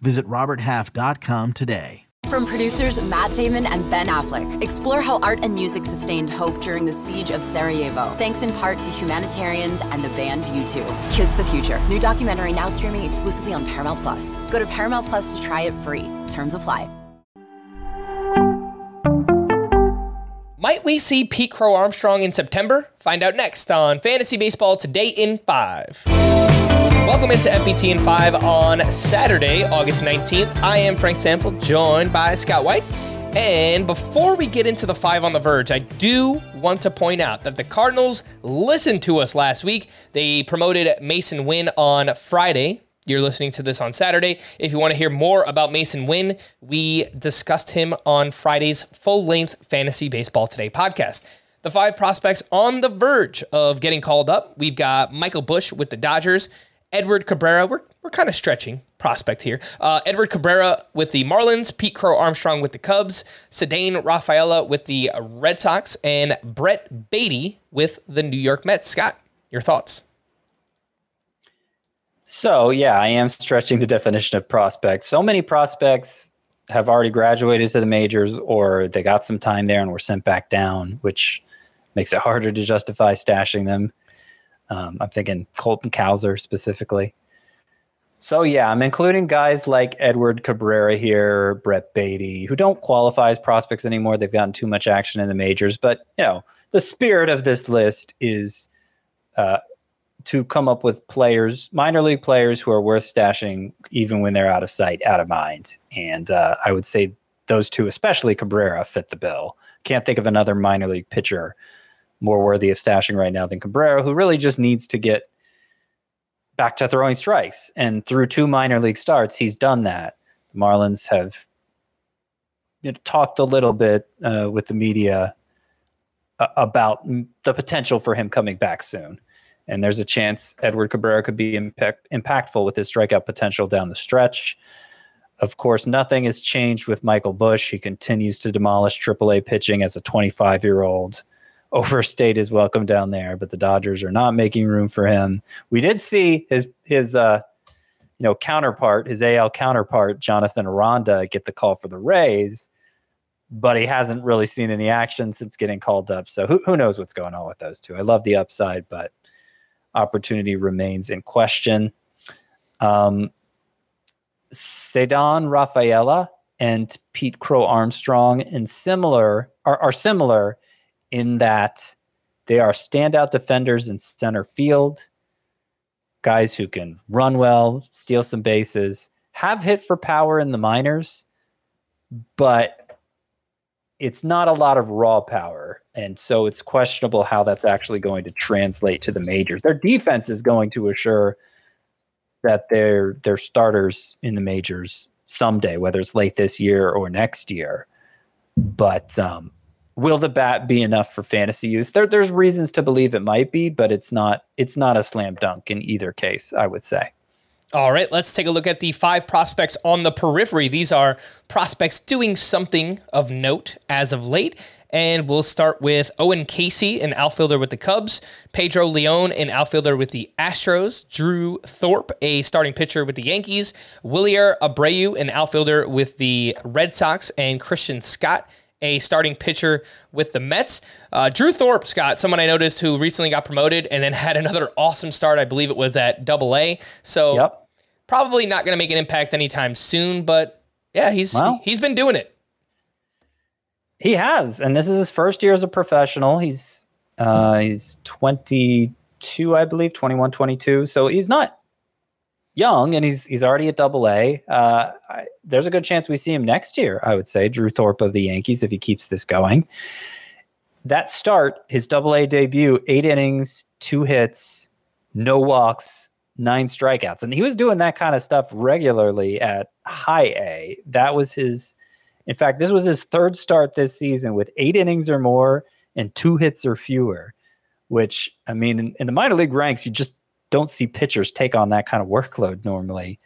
Visit RobertHalf.com today. From producers Matt Damon and Ben Affleck, explore how art and music sustained hope during the siege of Sarajevo, thanks in part to humanitarians and the band U2. Kiss the Future, new documentary now streaming exclusively on Paramount Plus. Go to Paramount Plus to try it free. Terms apply. Might we see Pete Crow Armstrong in September? Find out next on Fantasy Baseball Today in 5. Welcome into FBT in 5 on Saturday, August 19th. I am Frank Stampfl, joined by Scott White. And before we get into the 5 on the verge, I do want to point out that the Cardinals listened to us last week. They promoted Masyn Winn on Friday. You're listening to this on Saturday. If you want to hear more about Masyn Winn, we discussed him on Friday's full length Fantasy Baseball Today podcast. The five prospects on the verge of getting called up. We've got Michael Busch with the Dodgers, Edward Cabrera, we're, we're kind of stretching prospect here. Uh, Edward Cabrera with the Marlins, Pete Crow Armstrong with the Cubs, Ceddanne Rafaela with the Red Sox, and Brett Baty with the New York Mets. Scott, your thoughts? So, yeah, I am stretching the definition of prospect. So many prospects have already graduated to the majors or they got some time there and were sent back down, which makes it harder to justify stashing them. Um, I'm thinking Colton Cowser specifically. So yeah, I'm including guys like Edward Cabrera here, Brett Baty, who don't qualify as prospects anymore. They've gotten too much action in the majors. But you know, the spirit of this list is uh, to come up with players, minor league players, who are worth stashing even when they're out of sight, out of mind. And uh, I would say those two, especially Cabrera, fit the bill. Can't think of another minor league pitcher more worthy of stashing right now than Cabrera, who really just needs to get back to throwing strikes. And through two minor league starts, he's done that. The Marlins have you know, talked a little bit uh, with the media about the potential for him coming back soon. And there's a chance Edward Cabrera could be impact, impactful with his strikeout potential down the stretch. Of course, nothing has changed with Michael Busch. He continues to demolish AAA pitching as a 25 year old overstayed his welcome down there, but the Dodgers are not making room for him. We did see his his uh you know counterpart, his AL counterpart, Jonathan Aranda, get the call for the Rays, but he hasn't really seen any action since getting called up. So who who knows what's going on with those two? I love the upside, but opportunity remains in question. Um Ceddanne Rafaela and Pete Crow Armstrong and similar are, are similar in that they are standout defenders in center field, guys who can run well, steal some bases, have hit for power in the minors, but it's not a lot of raw power. And so it's questionable how that's actually going to translate to the majors. Their defense is going to assure that they're they're starters in the majors someday, whether it's late this year or next year. But um, will the bat be enough for fantasy use? There, there's reasons to believe it might be, but it's not. It's not a slam dunk in either case. I would say. All right, let's take a look at the five prospects on the periphery. These are prospects doing something of note as of late. And we'll start with Owen Caissie, an outfielder with the Cubs, Pedro Leon, an outfielder with the Astros, Drew Thorpe, a starting pitcher with the Yankees, Wilyer Abreu, an outfielder with the Red Sox, and Christian Scott, a starting pitcher with the Mets. Uh, Drew Thorpe, Scott, someone I noticed who recently got promoted and then had another awesome start. I believe it was at Double A. So yep. probably not going to make an impact anytime soon. But yeah, he's he's been doing it. He has, and this is his first year as a professional. He's uh, he's 22, I believe, 21, 22. So he's not young and he's he's already at double A. Uh, there's a good chance we see him next year, I would say, Drew Thorpe of the Yankees, if he keeps this going. That start, his double A debut, eight innings, two hits, no walks, nine strikeouts. And he was doing that kind of stuff regularly at high A. That was his In fact, this was his third start this season with eight innings or more and two hits or fewer, which, I mean, in, in the minor league ranks, you just don't see pitchers take on that kind of workload normally.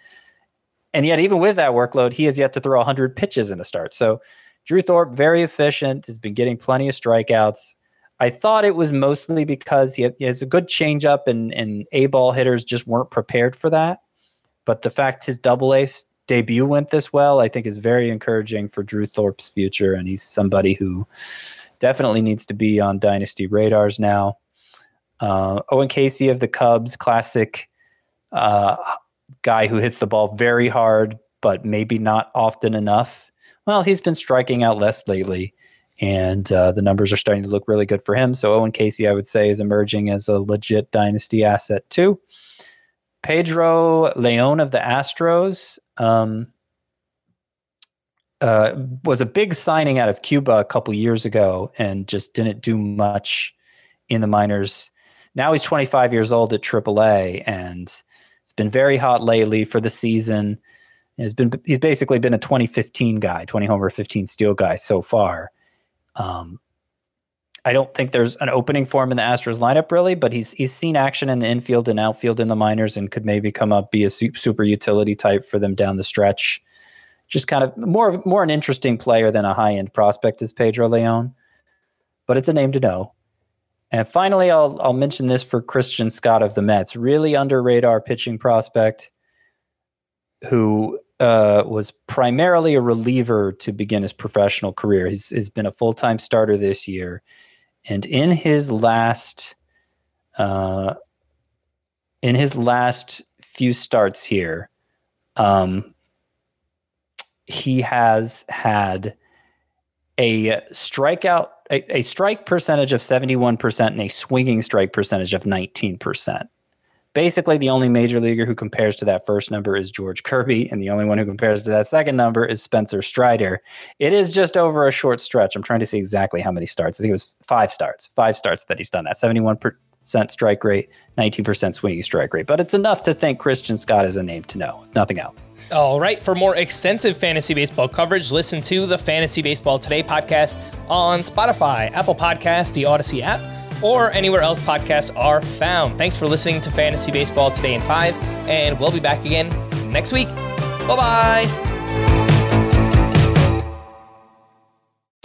And yet, even with that workload, he has yet to throw 100 pitches in a start. So, Drew Thorpe, very efficient, has been getting plenty of strikeouts. I thought it was mostly because he, has a good changeup and, and A ball hitters just weren't prepared for that. But the fact his double A debut went this well, I think is very encouraging for Drew Thorpe's future. And he's somebody who definitely needs to be on dynasty radars now. Uh, Owen Caissie of the Cubs, classic uh, guy who hits the ball very hard, but maybe not often enough. Well, he's been striking out less lately, and uh, the numbers are starting to look really good for him. So Owen Caissie, I would say, is emerging as a legit dynasty asset too. Pedro Leon of the Astros um, uh, was a big signing out of Cuba a couple years ago, and just didn't do much in the minors. Now he's 25 years old at AAA, and it's been very hot lately for the season. He's been he's basically been a 2015 guy, 20 homer, 15 steal guy so far. Um, I don't think there's an opening for him in the Astros lineup really, but he's he's seen action in the infield and outfield in the minors and could maybe come up be a super utility type for them down the stretch. Just kind of more more an interesting player than a high end prospect is Pedro Leon, but it's a name to know. And finally, I'll I'll mention this for Christian Scott of the Mets, really under radar pitching prospect, who uh, was primarily a reliever to begin his professional career. He's, he's been a full time starter this year, and in his last, uh, in his last few starts here, um, he has had a strikeout a, a strike percentage of 71% and a swinging strike percentage of 19%. Basically, the only major leaguer who compares to that first number is George Kirby, and the only one who compares to that second number is Spencer Strider. It is just over a short stretch. I'm trying to see exactly how many starts. I think it was five starts, five starts that he's done that. 71 strike rate, 19% swinging strike rate. But it's enough to think Christian Scott is a name to know, if nothing else. All right. For more extensive fantasy baseball coverage, listen to the Fantasy Baseball Today podcast on Spotify, Apple Podcasts, the Audacy app, or anywhere else podcasts are found. Thanks for listening to Fantasy Baseball Today in 5, and we'll be back again next week. Bye bye.